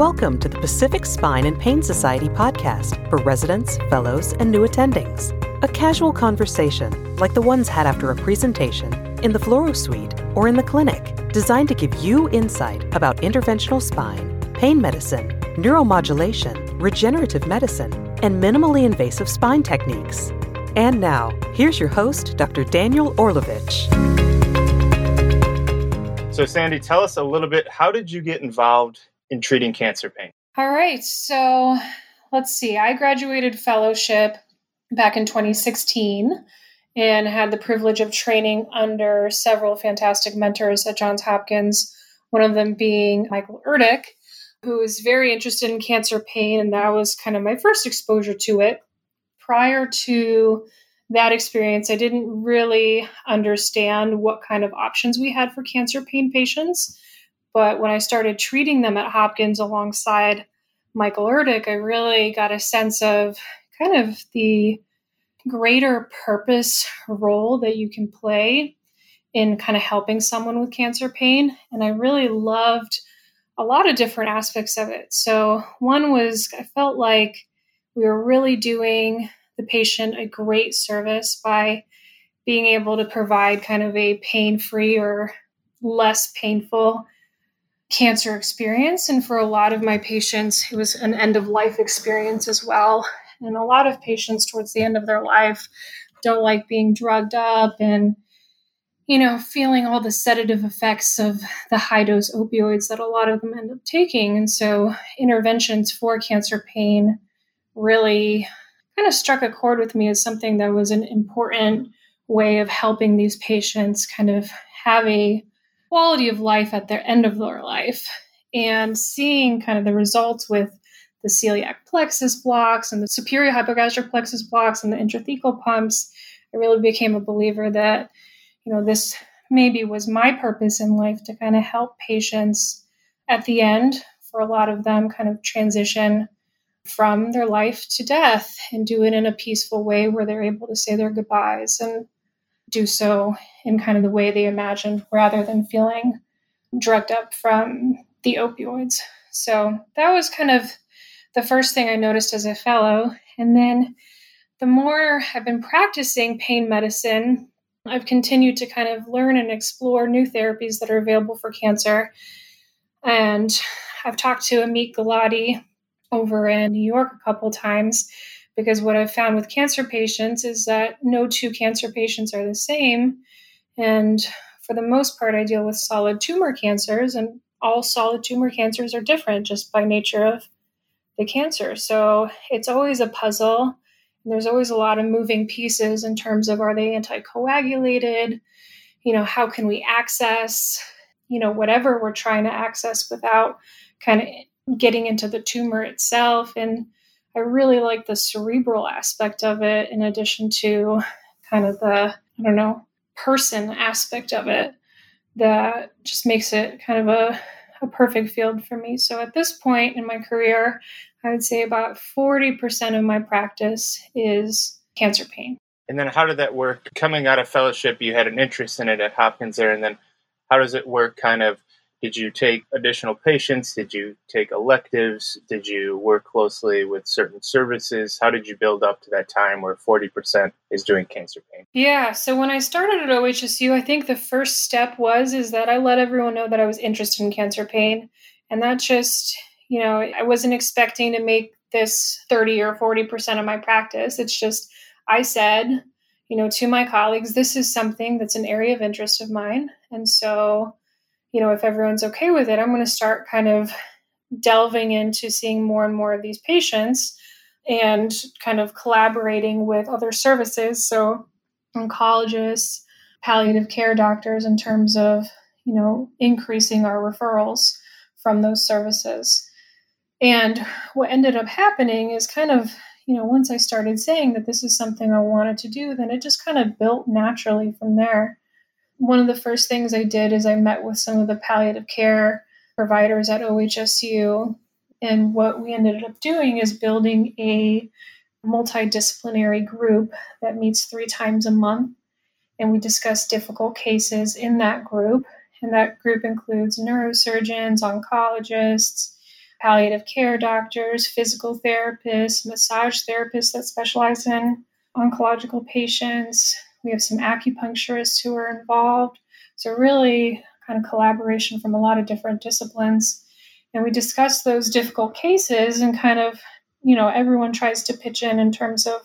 welcome to the Pacific Spine and Pain Society podcast for residents, fellows, and new attendings. A casual conversation like the ones had after a presentation, in the fluoro suite, or in the clinic, designed to give you insight about interventional spine, pain medicine, neuromodulation, regenerative medicine, and minimally invasive spine techniques. And now, here's your host, Dr. Daniel Orlovich. So, Sandy, tell us a little bit how did you get involved in treating cancer pain? All right. So, let's see. I graduated fellowship back in 2016 and had the privilege of training under several fantastic mentors at Johns Hopkins, one of them being Michael Erdek, who is very interested in cancer pain, and that was kind of my first exposure to it. Prior to that experience, I didn't really understand what kind of options we had for cancer pain patients. But when I started treating them at Hopkins alongside Michael Erdek, I really got a sense of kind of the greater purpose role that you can play in kind of helping someone with cancer pain. And I really loved a lot of different aspects of it. So, one was I felt like we were really doing the patient a great service by being able to provide kind of a pain free or less painful cancer experience. And for a lot of my patients, it was an end of life experience as well. And a lot of patients towards the end of their life don't like being drugged up and you know, feeling all the sedative effects of the high dose opioids that a lot of them end up taking. And so interventions for cancer pain really kind of struck a chord with me as something that was an important way of helping these patients kind of have a quality of life at their end of their life. And seeing kind of the results with the celiac plexus blocks and the superior hypogastric plexus blocks and the intrathecal pumps i really became a believer that you know, this maybe was my purpose in life to kind of help patients at the end for a lot of them kind of transition from their life to death and do it in a peaceful way where they're able to say their goodbyes. And do so in kind of the way they imagined rather than feeling drugged up from the opioids. So that was kind of the first thing I noticed as a fellow. And then the more I've been practicing pain medicine, I've continued to kind of learn and explore new therapies that are available for cancer. And I've talked to Amit Gulati over in New York a couple times because what I've found with cancer patients is that no two cancer patients are the same. And for the most part, I deal with solid tumor cancers, and all solid tumor cancers are different just by nature of the cancer. So it's always a puzzle there's always a lot of moving pieces in terms of are they anticoagulated? You know, how can we access, you know, whatever we're trying to access without kind of getting into the tumor itself? And I really like the cerebral aspect of it in addition to kind of the, I don't know, person aspect of it that just makes it kind of a, a perfect field for me. So at this point in my career, I would say about 40% of my practice is cancer pain. And then how did that work? Coming out of fellowship, you had an interest in it at Hopkins there. And then how does it work kind of? Did you take additional patients? Did you take electives? Did you work closely with certain services? How did you build up to that time where 40% is doing cancer pain? Yeah, so when I started at OHSU, I think the first step was is that I let everyone know that I was interested in cancer pain. And that just you know, I wasn't expecting to make this 30 or 40% of my practice. It's just, I said, you know, to my colleagues, this is something that's an area of interest of mine. And so, you know, if everyone's okay with it, I'm going to start kind of delving into seeing more and more of these patients and kind of collaborating with other services. So, oncologists, palliative care doctors, in terms of, you know, increasing our referrals from those services. And what ended up happening is kind of, you know, once I started saying that this is something I wanted to do, then it just kind of built naturally from there. One of the first things I did is I met with some of the palliative care providers at OHSU. And what we ended up doing is building a multidisciplinary group that meets three times a month. And we discuss difficult cases in that group. And that group includes neurosurgeons, oncologists, palliative care doctors, physical therapists, massage therapists that specialize in oncological patients. We have some acupuncturists who are involved. So, really, kind of collaboration from a lot of different disciplines. And we discuss those difficult cases and kind of, you know, everyone tries to pitch in in terms of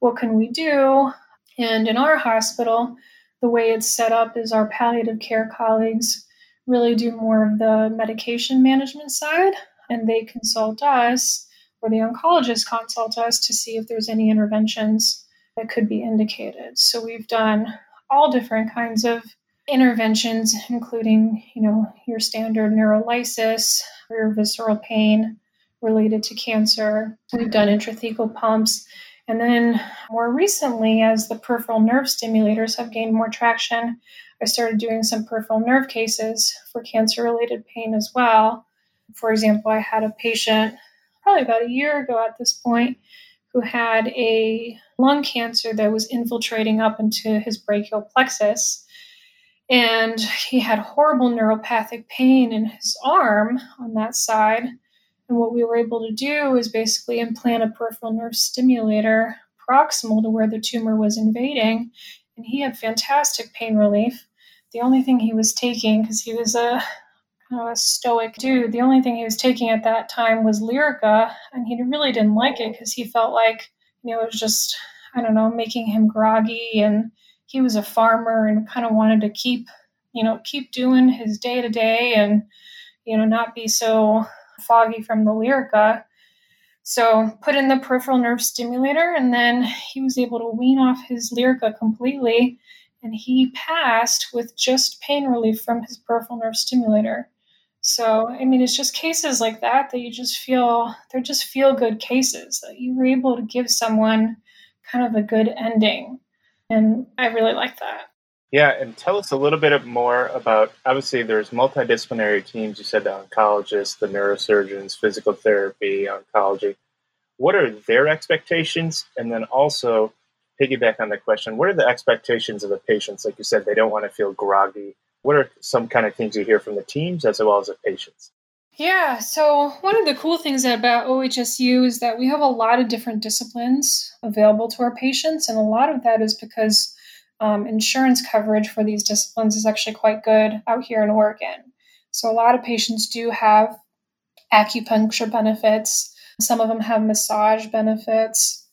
what can we do. And in our hospital, the way it's set up is our palliative care colleagues really do more of the medication management side and they consult us or the oncologist consult us to see if there's any interventions that could be indicated. So we've done all different kinds of interventions, including, you know, your standard neurolysis, your visceral pain related to cancer. We've done intrathecal pumps. And then more recently, as the peripheral nerve stimulators have gained more traction, I started doing some peripheral nerve cases for cancer related pain as well. For example, I had a patient probably about a year ago at this point who had a lung cancer that was infiltrating up into his brachial plexus. And he had horrible neuropathic pain in his arm on that side. And what we were able to do is basically implant a peripheral nerve stimulator proximal to where the tumor was invading. And he had fantastic pain relief. The only thing he was taking, because he was a a stoic dude. The only thing he was taking at that time was Lyrica, and he really didn't like it because he felt like you know it was just I don't know making him groggy, and he was a farmer and kind of wanted to keep you know keep doing his day to day and you know not be so foggy from the Lyrica. So put in the peripheral nerve stimulator, and then he was able to wean off his Lyrica completely, and he passed with just pain relief from his peripheral nerve stimulator. So, I mean, it's just cases like that that you just feel they're just feel good cases that you were able to give someone kind of a good ending. And I really like that. Yeah, and tell us a little bit more about obviously there's multidisciplinary teams. You said the oncologists, the neurosurgeons, physical therapy, oncology. What are their expectations? And then also piggyback on the question, what are the expectations of the patients? Like you said, they don't want to feel groggy what are some kind of things you hear from the teams as well as the patients? Yeah, so one of the cool things about OHSU is that we have a lot of different disciplines available to our patients, and a lot of that is because um, insurance coverage for these disciplines is actually quite good out here in Oregon. So a lot of patients do have acupuncture benefits. Some of them have massage benefits.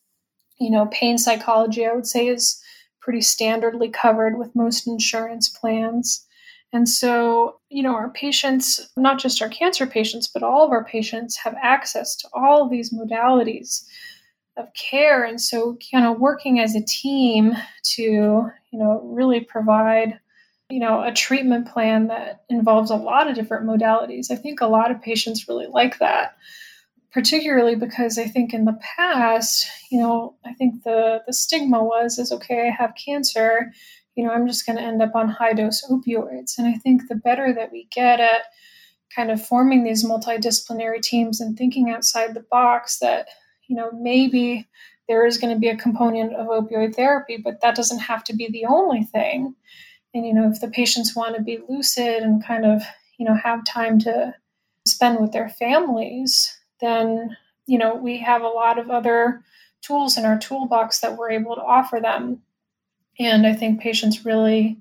You know, pain psychology, I would say, is pretty standardly covered with most insurance plans. And so, you know, our patients, not just our cancer patients, but all of our patients have access to all of these modalities of care. And so, you know, working as a team to, you know, really provide, you know, a treatment plan that involves a lot of different modalities. I think a lot of patients really like that particularly because I think in the past, you know, I think the the stigma was is okay, I have cancer, you know, I'm just going to end up on high dose opioids. And I think the better that we get at kind of forming these multidisciplinary teams and thinking outside the box that, you know, maybe there is going to be a component of opioid therapy, but that doesn't have to be the only thing. And, you know, if the patients want to be lucid and kind of, you know, have time to spend with their families, then, you know, we have a lot of other tools in our toolbox that we're able to offer them and I think patients really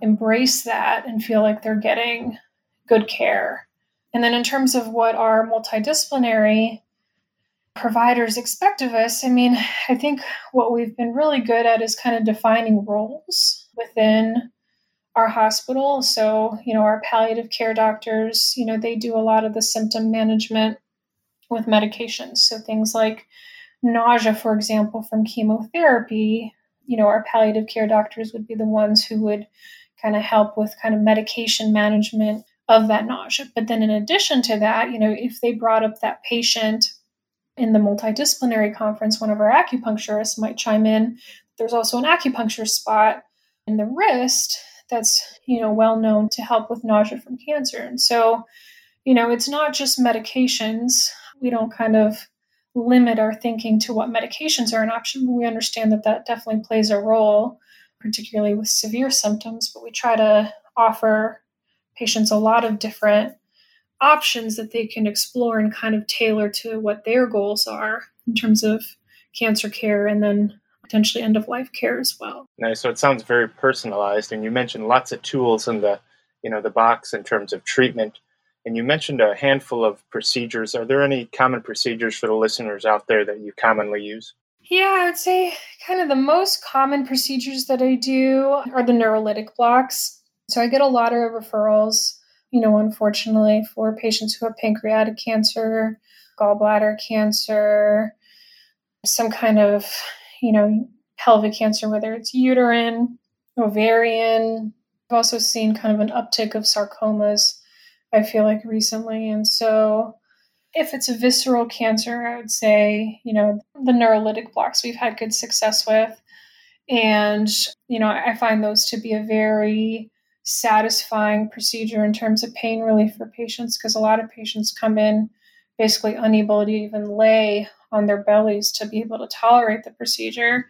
embrace that and feel like they're getting good care. And then, in terms of what our multidisciplinary providers expect of us, I mean, I think what we've been really good at is kind of defining roles within our hospital. So, you know, our palliative care doctors, you know, they do a lot of the symptom management with medications. So, things like nausea, for example, from chemotherapy, you know, our palliative care doctors would be the ones who would kind of help with kind of medication management of that nausea. But then in addition to that, you know, if they brought up that patient in the multidisciplinary conference, one of our acupuncturists might chime in. There's also an acupuncture spot in the wrist that's, you know, well known to help with nausea from cancer. And so, you know, it's not just medications. We don't kind of limit our thinking to what medications are an option, we understand that that definitely plays a role, particularly with severe symptoms. But we try to offer patients a lot of different options that they can explore and kind of tailor to what their goals are in terms of cancer care and then potentially end of life care as well. Nice. So it sounds very personalized, and you mentioned lots of tools in the you know the box in terms of treatment. And you mentioned a handful of procedures. Are there any common procedures for the listeners out there that you commonly use? Yeah, I would say kind of the most common procedures that I do are the neurolytic blocks. So I get a lot of referrals, you know, unfortunately, for patients who have pancreatic cancer, gallbladder cancer, some kind of, you know, pelvic cancer, whether it's uterine, ovarian. I've also seen kind of an uptick of sarcomas, I feel like recently. And so if it's a visceral cancer, I would say, you know, the neurolytic blocks we've had good success with. And, you know, I find those to be a very satisfying procedure in terms of pain relief for patients because a lot of patients come in basically unable to even lay on their bellies to be able to tolerate the procedure.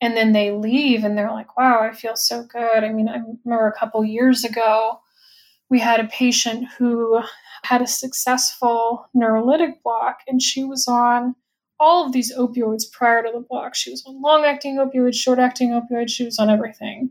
And then they leave and they're like, wow, I feel so good. I mean, I remember a couple years ago, we had a patient who had a successful neurolytic block and she was on all of these opioids prior to the block. She was on long acting opioids, short acting opioids, she was on everything.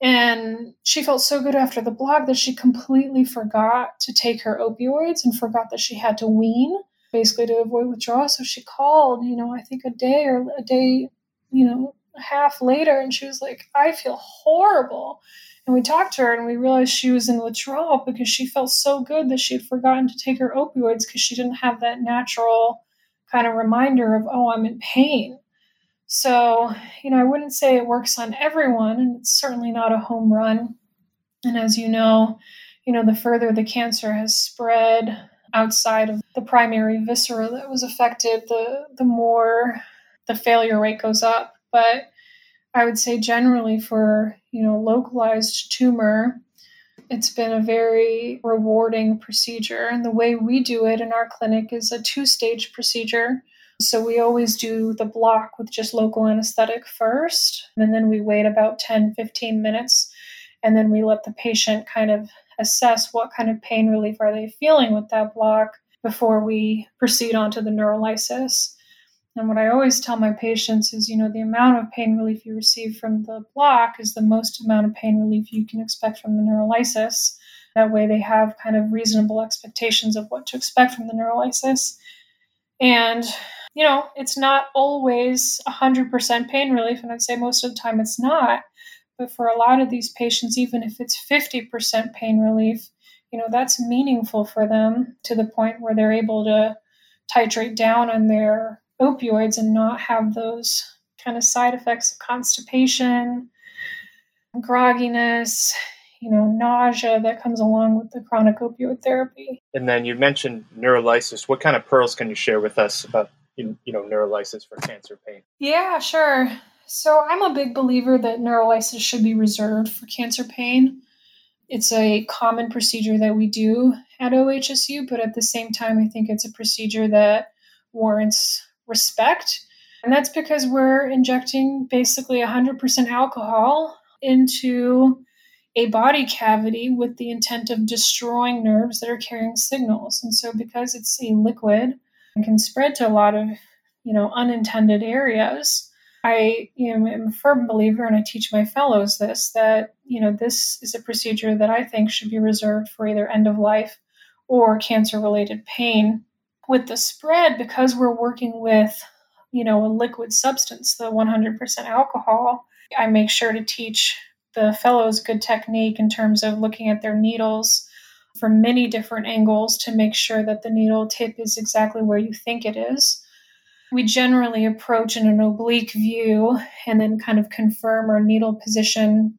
And she felt so good after the block that she completely forgot to take her opioids and forgot that she had to wean basically to avoid withdrawal. So she called, you know, I think a day or a day, you know, half later, and she was like, I feel horrible. And we talked to her and we realized she was in withdrawal because she felt so good that she had forgotten to take her opioids because she didn't have that natural kind of reminder of, oh, I'm in pain. So, you know, I wouldn't say it works on everyone, and it's certainly not a home run. And as you know, you know, the further the cancer has spread outside of the primary viscera that was affected, the the more the failure rate goes up. But I would say generally for, you know, localized tumor, it's been a very rewarding procedure. And the way we do it in our clinic is a two stage procedure. So we always do the block with just local anesthetic first, and then we wait about 10, 15 minutes, and then we let the patient kind of assess what kind of pain relief are they feeling with that block before we proceed on to the neurolysis. And what I always tell my patients is, you know, the amount of pain relief you receive from the block is the most amount of pain relief you can expect from the neurolysis. That way they have kind of reasonable expectations of what to expect from the neurolysis. And, you know, it's not always 100% pain relief, and I'd say most of the time it's not. But for a lot of these patients, even if it's 50% pain relief, you know, that's meaningful for them to the point where they're able to titrate down on their opioids and not have those kind of side effects of constipation, grogginess, you know, nausea that comes along with the chronic opioid therapy. And then you mentioned neurolysis. What kind of pearls can you share with us about you know neurolysis for cancer pain? Yeah, sure. So I'm a big believer that neurolysis should be reserved for cancer pain. It's a common procedure that we do at OHSU, but at the same time, I think it's a procedure that warrants respect. And that's because we're injecting basically 100% alcohol into a body cavity with the intent of destroying nerves that are carrying signals. And so, because it's a liquid and can spread to a lot of, you know, unintended areas, I know, am a firm believer, and I teach my fellows this that you know this is a procedure that I think should be reserved for either end of life or cancer-related pain with the spread, because we're working with, you know, a liquid substance, the 100% alcohol, I make sure to teach the fellows good technique in terms of looking at their needles from many different angles to make sure that the needle tip is exactly where you think it is. We generally approach in an oblique view and then kind of confirm our needle position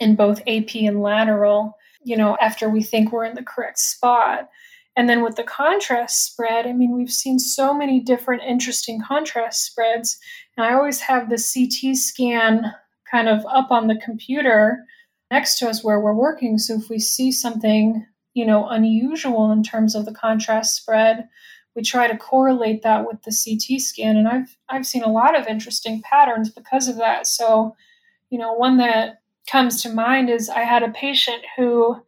in both AP and lateral, you know, after we think we're in the correct spot. And then with the contrast spread, I mean, we've seen so many different interesting contrast spreads. And I always have the CT scan kind of up on the computer next to us where we're working. So if we see something, you know, unusual in terms of the contrast spread, we try to correlate that with the CT scan. And I've I've seen a lot of interesting patterns because of that. So, you know, one that comes to mind is I had a patient who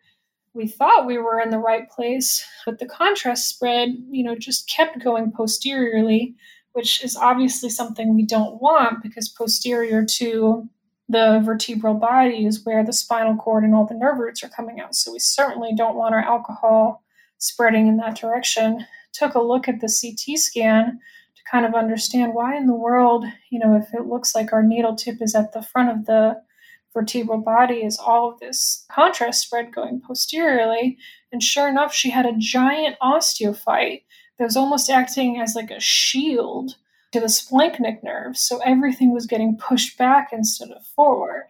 we thought we were in the right place, but the contrast spread, you know, just kept going posteriorly, which is obviously something we don't want because posterior to the vertebral body is where the spinal cord and all the nerve roots are coming out. So we certainly don't want our alcohol spreading in that direction. Took a look at the CT scan to kind of understand why in the world, you know, if it looks like our needle tip is at the front of the vertebral body is all of this contrast spread going posteriorly. And sure enough, she had a giant osteophyte that was almost acting as like a shield to the splanchnic nerve. So everything was getting pushed back instead of forward.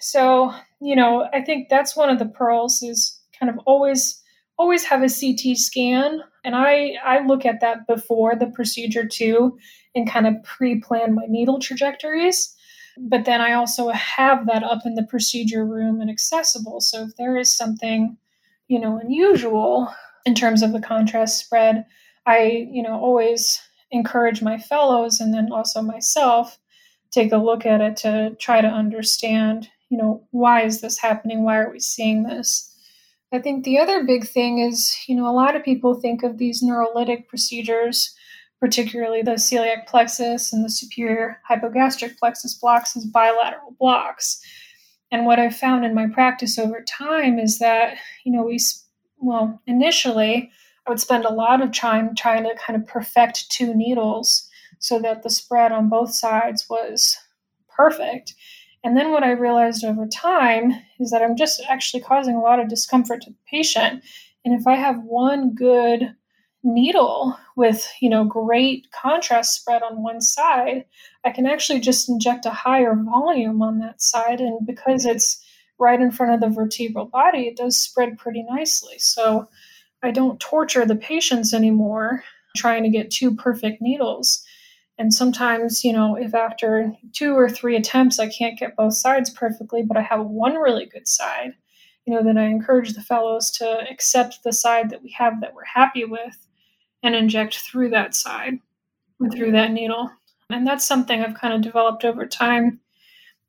So, you know, I think that's one of the pearls is kind of always always have a CT scan. And I, I look at that before the procedure too and kind of pre-plan my needle trajectories but then I also have that up in the procedure room and accessible. So if there is something, you know, unusual in terms of the contrast spread, I, you know, always encourage my fellows and then also myself take a look at it to try to understand, you know, why is this happening? Why are we seeing this? I think the other big thing is, you know, a lot of people think of these neurolytic procedures particularly the celiac plexus and the superior hypogastric plexus blocks as bilateral blocks. And what I've found in my practice over time is that, you know, we, well, initially, I would spend a lot of time trying to kind of perfect two needles so that the spread on both sides was perfect. And then what I realized over time is that I'm just actually causing a lot of discomfort to the patient. And if I have one good needle with you know great contrast spread on one side i can actually just inject a higher volume on that side and because it's right in front of the vertebral body it does spread pretty nicely. So i don't torture the patients anymore trying to get two perfect needles. And sometimes you know if after two or three attempts i can't get both sides perfectly but i have one really good side you know then i encourage the fellows to accept the side that we have that we're happy with and inject through that side through that needle. And that's something I've kind of developed over time.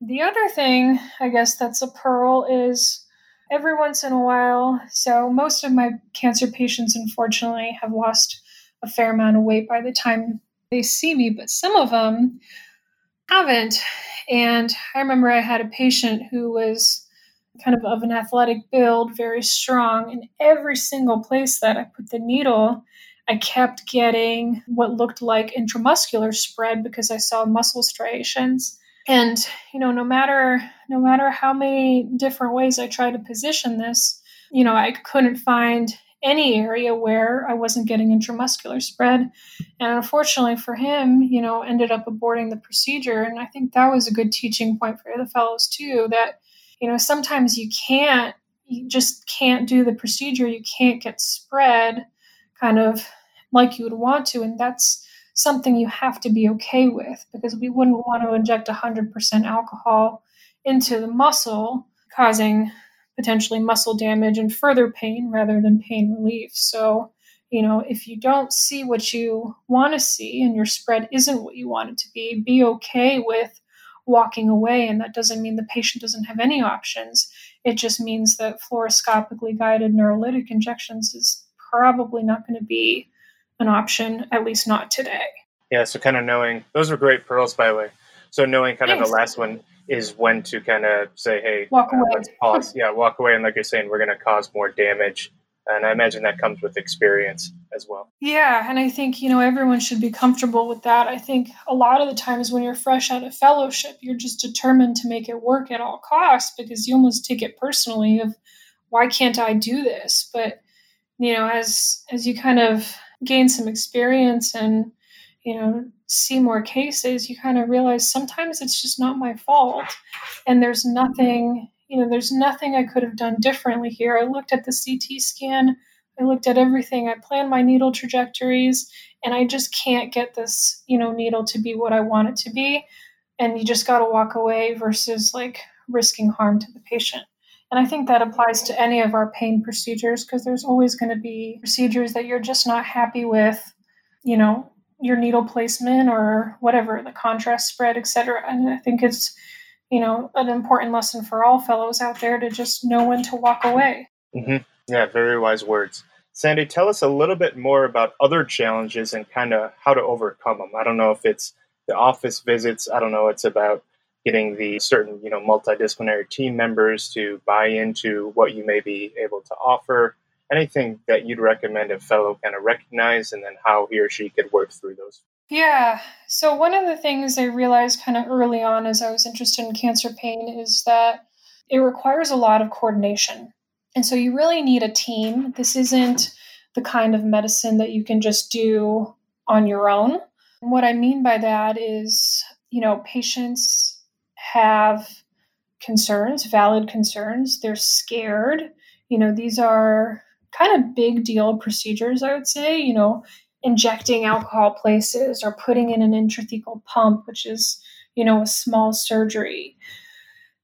The other thing, I guess, that's a pearl is every once in a while. So, most of my cancer patients, unfortunately, have lost a fair amount of weight by the time they see me, but some of them haven't. And I remember I had a patient who was kind of of an athletic build, very strong, and every single place that I put the needle, I kept getting what looked like intramuscular spread because I saw muscle striations. And you know, no matter no matter how many different ways I tried to position this, you know, I couldn't find any area where I wasn't getting intramuscular spread. And unfortunately for him, you know, ended up aborting the procedure. And I think that was a good teaching point for the fellows too, that, you know, sometimes you can't, you just can't do the procedure. You can't get spread kind of like you would want to. And that's something you have to be okay with because we wouldn't want to inject 100% alcohol into the muscle, causing potentially muscle damage and further pain rather than pain relief. So, you know, if you don't see what you want to see and your spread isn't what you want it to be, be okay with walking away. And that doesn't mean the patient doesn't have any options. It just means that fluoroscopically guided neurolytic injections is probably not going to be an option, at least not today. Yeah, so kind of knowing those were great pearls, by the way. So knowing kind Thanks. of the last one is when to kind of say, hey, walk uh, away. let's pause. yeah, walk away. And like you're saying, we're going to cause more damage. And I imagine that comes with experience as well. Yeah, and I think, you know, everyone should be comfortable with that. I think a lot of the times when you're fresh out of fellowship, you're just determined to make it work at all costs because you almost take it personally of why can't I do this? But you know, as as you kind of gain some experience and you know see more cases, you kind of realize sometimes it's just not my fault, and there's nothing you know there's nothing I could have done differently here. I looked at the CT scan. I looked at everything. I planned my needle trajectories, and I just can't get this, you know, needle to be what I want it to be. And you just got to walk away versus like risking harm to the patient. And I think that applies to any of our pain procedures because there's always going to be procedures that you're just not happy with, you know, your needle placement or whatever, the contrast spread, etc. And I think it's, you know, an important lesson for all fellows out there to just know when to walk away. Mm-hmm. Yeah, very wise words. Sandy, tell us a little bit more about other challenges and kind of how to overcome them. I don't know if it's the office visits. I don't know. It's about getting the certain, you know, multidisciplinary team members to buy into what you may be able to offer. Anything that you'd recommend a fellow kind of recognize and then how he or she could work through those. Yeah. So one of the things I realized kind of early on as I was interested in cancer pain is that it requires a lot of coordination. And so you really need a team. This isn't the kind of medicine that you can just do on your own. And what I mean by that is, you know, patients have concerns, valid concerns. They're scared. You know, these are kind of big deal procedures, I would say, you know, injecting alcohol places or putting in an intrathecal pump, which is, you know, a small surgery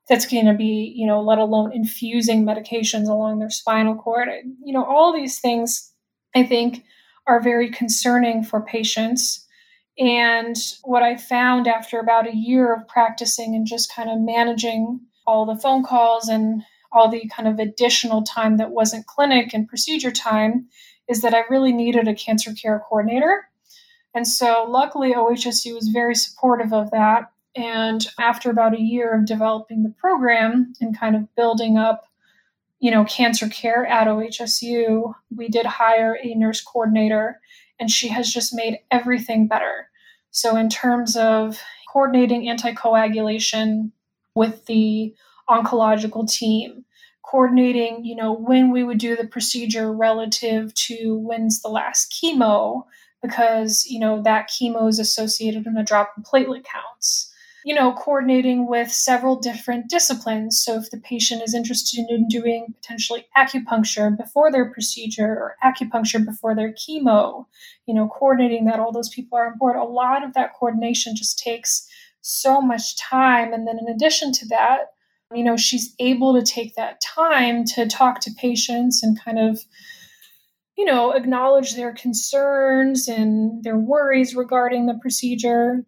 that's going to be, you know, let alone infusing medications along their spinal cord. You know, all these things I think are very concerning for patients. And what I found after about a year of practicing and just kind of managing all the phone calls and all the kind of additional time that wasn't clinic and procedure time is that I really needed a cancer care coordinator. And so luckily OHSU was very supportive of that. And after about a year of developing the program and kind of building up, you know, cancer care at OHSU, we did hire a nurse coordinator and she has just made everything better. So in terms of coordinating anticoagulation with the oncological team, coordinating, you know, when we would do the procedure relative to when's the last chemo, because, you know, that chemo is associated in a drop in platelet counts. You know, coordinating with several different disciplines. So, if the patient is interested in doing potentially acupuncture before their procedure or acupuncture before their chemo, you know, coordinating that, all those people are on board. A lot of that coordination just takes so much time. And then, in addition to that, you know, she's able to take that time to talk to patients and kind of, you know, acknowledge their concerns and their worries regarding the procedure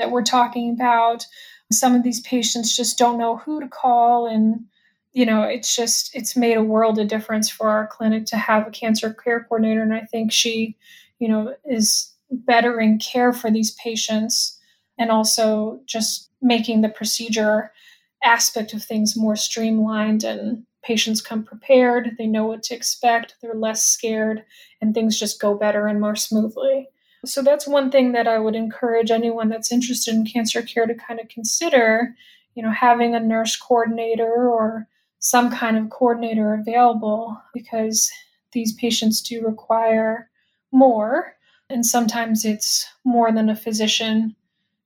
that we're talking about. Some of these patients just don't know who to call and you know, it's just it's made a world of difference for our clinic to have a cancer care coordinator and I think she, you know, is bettering care for these patients and also just making the procedure aspect of things more streamlined and patients come prepared they know what to expect they're less scared and things just go better and more smoothly so that's one thing that i would encourage anyone that's interested in cancer care to kind of consider you know having a nurse coordinator or some kind of coordinator available because these patients do require more and sometimes it's more than a physician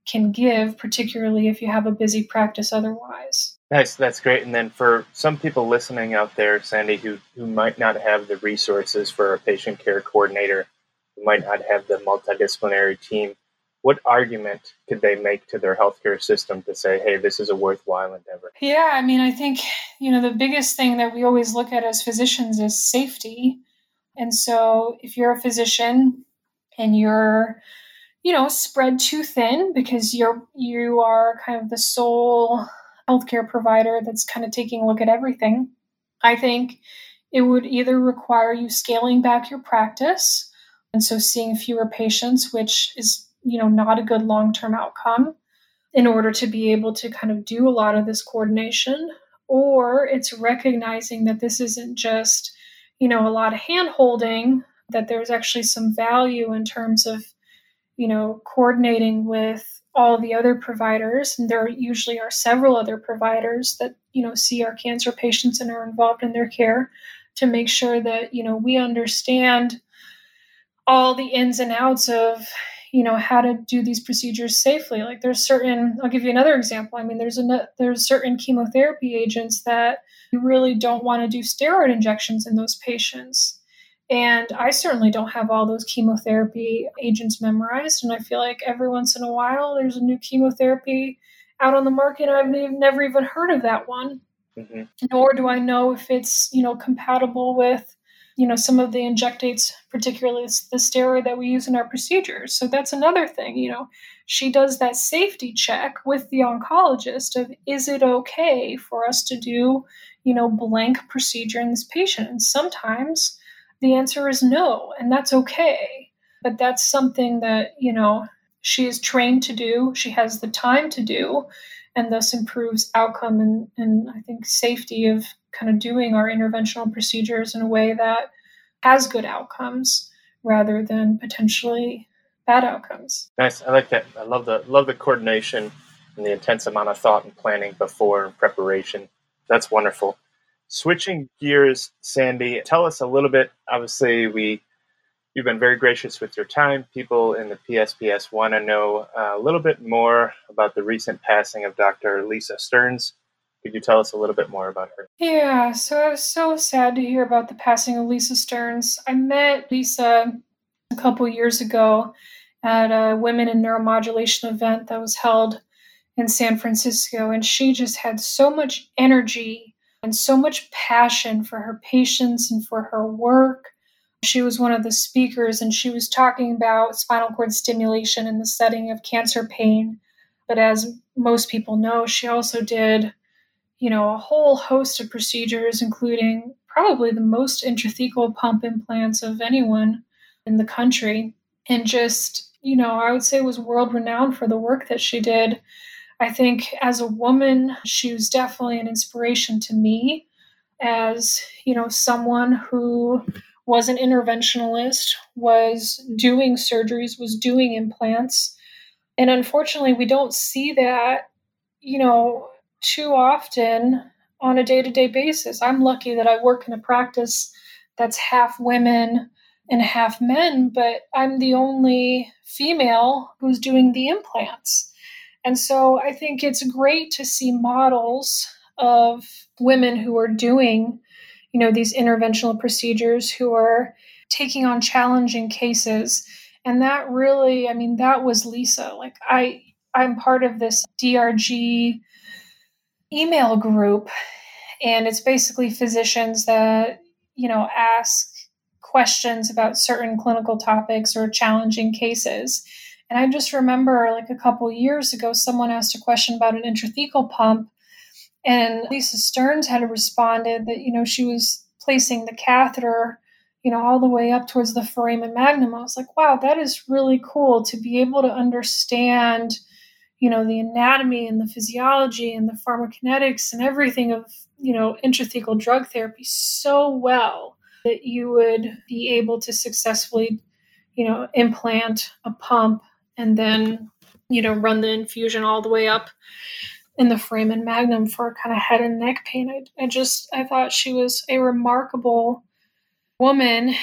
can give, particularly if you have a busy practice otherwise. Nice, that's great. And then for some people listening out there, Sandy, who, who might not have the resources for a patient care coordinator, who might not have the multidisciplinary team, what argument could they make to their healthcare system to say, hey, this is a worthwhile endeavor? Yeah, I mean, I think, you know, the biggest thing that we always look at as physicians is safety. And so if you're a physician and you're you know, spread too thin because you're you are kind of the sole healthcare provider that's kind of taking a look at everything. I think it would either require you scaling back your practice and so seeing fewer patients, which is, you know, not a good long-term outcome in order to be able to kind of do a lot of this coordination, or it's recognizing that this isn't just, you know, a lot of hand holding, that there's actually some value in terms of you know, coordinating with all the other providers, and there usually are several other providers that, you know, see our cancer patients and are involved in their care to make sure that, you know, we understand all the ins and outs of, you know, how to do these procedures safely. Like there's certain, I'll give you another example. I mean, there's a, there's certain chemotherapy agents that you really don't want to do steroid injections in those patients and I certainly don't have all those chemotherapy agents memorized. And I feel like every once in a while there's a new chemotherapy out on the market. I've never even heard of that one. Mm-hmm. Nor do I know if it's, you know, compatible with you know, some of the injectates, particularly the steroid that we use in our procedures. So that's another thing, you know, she does that safety check with the oncologist of is it okay for us to do, you know, blank procedure in this patient? And sometimes the answer is no, and that's okay. But that's something that, you know, she is trained to do, she has the time to do, and thus improves outcome and, and I think safety of kind of doing our interventional procedures in a way that has good outcomes rather than potentially bad outcomes. Nice. I like that. I love the love the coordination and the intense amount of thought and planning before and preparation. That's wonderful. Switching gears, Sandy, tell us a little bit. Obviously, we you've been very gracious with your time. People in the PSPS want to know uh, a little bit more about the recent passing of Dr. Lisa Stearns. Could you tell us a little bit more about her? Yeah, so I was so sad to hear about the passing of Lisa Stearns. I met Lisa a couple years ago at a Women in Neuromodulation event that was held in San Francisco, and she just had so much energy and so much passion for her patients and for her work. She was one of the speakers, and she was talking about spinal cord stimulation in the setting of cancer pain. But as most people know, she also did you know, a whole host of procedures, including probably the most intrathecal pump implants of anyone in the country. And just, you know, I would say was world renowned for the work that she did. I think as a woman, she was definitely an inspiration to me as, you know, someone who was an interventionalist, was doing surgeries, was doing implants. And unfortunately, we don't see that, you know, too often on a day to day basis. I'm lucky that I work in a practice that's half women and half men, but I'm the only female who's doing the implants. And so I think it's great to see models of women who are doing, you know, these interventional procedures who are taking on challenging cases. And that really, I mean, that was Lisa. Like I I'm part of this DRG email group and it's basically physicians that you know ask questions about certain clinical topics or challenging cases. And i just remember like a couple years ago someone asked a question about an intrathecal pump and lisa stearns had responded that you know she was placing the catheter you know all the way up towards the foramen magnum. I was like wow that is really cool to be able to understand you know the anatomy and the physiology and the pharmacokinetics and everything of you know intrathecal drug therapy so well that you would be able to successfully you know implant a pump and then you know run the infusion all the way up in the foramen magnum for kind of head and neck pain. I, I just i thought she was a remarkable woman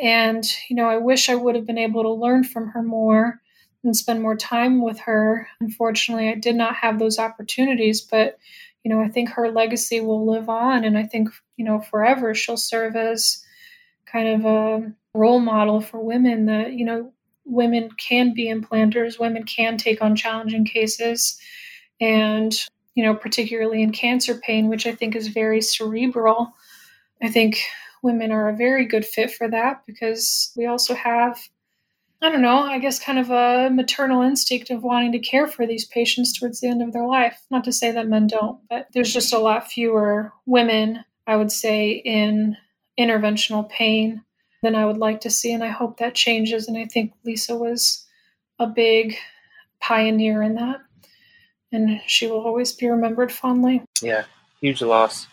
and you know i wish i would have been able to learn from her more and spend more time with her. Unfortunately, I did not have those opportunities, but you know, I think her legacy will live on and I think, you know, forever she'll serve as kind of a role model for women that, you know, women can be implanters, women can take on challenging cases and, you know, particularly in cancer pain, which I think is very cerebral. I think women are a very good fit for that because we also have I don't know, I guess kind of a maternal instinct of wanting to care for these patients towards the end of their life. Not to say that men don't, but there's just a lot fewer women, I would say, in interventional pain than I would like to see. And I hope that changes. And I think Lisa was a big pioneer in that. And she will always be remembered fondly. Yeah, huge loss.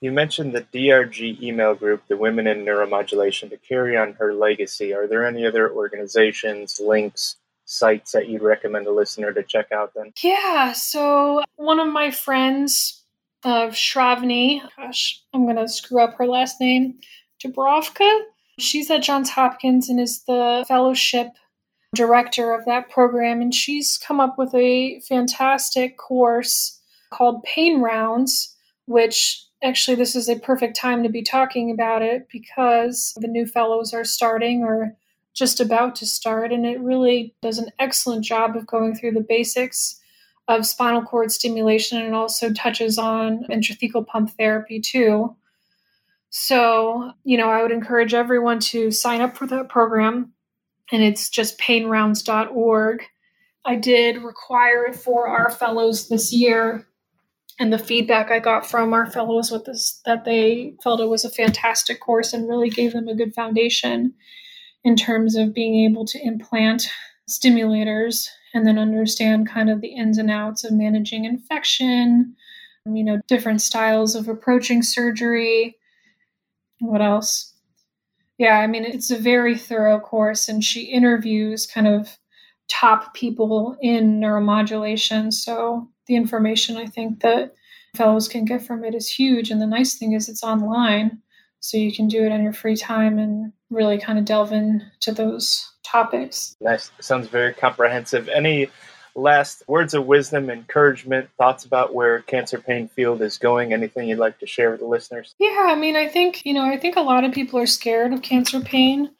You mentioned the DRG email group, the Women in Neuromodulation, to carry on her legacy. Are there any other organizations, links, sites that you'd recommend a listener to check out then? Yeah, so one of my friends of Shravani, gosh, I'm going to screw up her last name, Dubrovka. She's at Johns Hopkins and is the fellowship director of that program. And she's come up with a fantastic course called Pain Rounds, which actually this is a perfect time to be talking about it because the new fellows are starting or just about to start and it really does an excellent job of going through the basics of spinal cord stimulation and also touches on intrathecal pump therapy too So, you know, I would encourage everyone to sign up for that program, and it's just painrounds.org. I did require it for our fellows this year, and the feedback I got from our fellows with this that they felt it was a fantastic course and really gave them a good foundation in terms of being able to implant stimulators and then understand kind of the ins and outs of managing infection, you know, different styles of approaching surgery. What else? Yeah, I mean, it's a very thorough course, and she interviews kind of top people in neuromodulation. So the information I think that fellows can get from it is huge. And the nice thing is it's online, so you can do it on your free time and really kind of delve into those topics. Nice. Sounds very comprehensive. Any last words of wisdom, encouragement, thoughts about where cancer pain field is going? Anything you'd like to share with the listeners? Yeah, I mean, I think, you know, I think a lot of people are scared of cancer pain.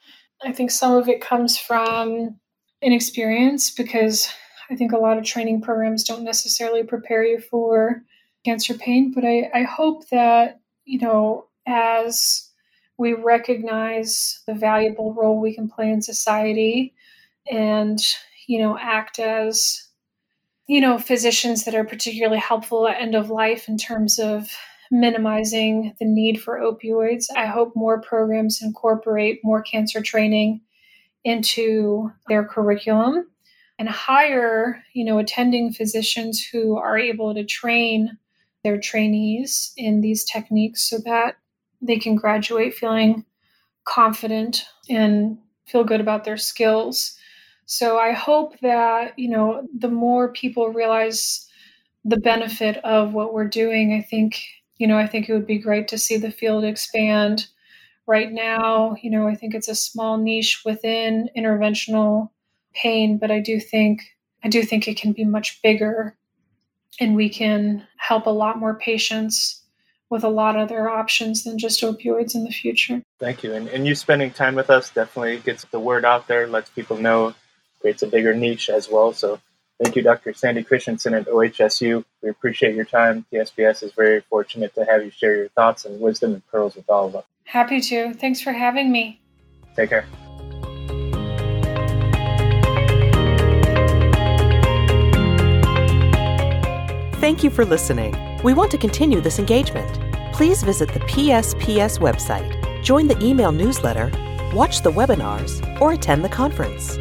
I think some of it comes from inexperience because I think a lot of training programs don't necessarily prepare you for cancer pain. But I, I hope that, you know, as we recognize the valuable role we can play in society and, you know, act as you know, physicians that are particularly helpful at end of life in terms of minimizing the need for opioids. I hope more programs incorporate more cancer training into their curriculum and hire, you know, attending physicians who are able to train their trainees in these techniques so that they can graduate feeling confident and feel good about their skills so I hope that, you know, the more people realize the benefit of what we're doing, I think, you know, I think it would be great to see the field expand. Right now, you know, I think it's a small niche within interventional pain, but I do think I do think it can be much bigger and we can help a lot more patients with a lot of other options than just opioids in the future. Thank you. And, and you spending time with us definitely gets the word out there, lets people know creates a bigger niche as well. So thank you, Dr. Sandy Christensen at OHSU. We appreciate your time. PSPS is very fortunate to have you share your thoughts and wisdom and pearls with all of us. Happy to. Thanks for having me. Take care. Thank you for listening. We want to continue this engagement. Please visit the PSPS website, join the email newsletter, watch the webinars, or attend the conference.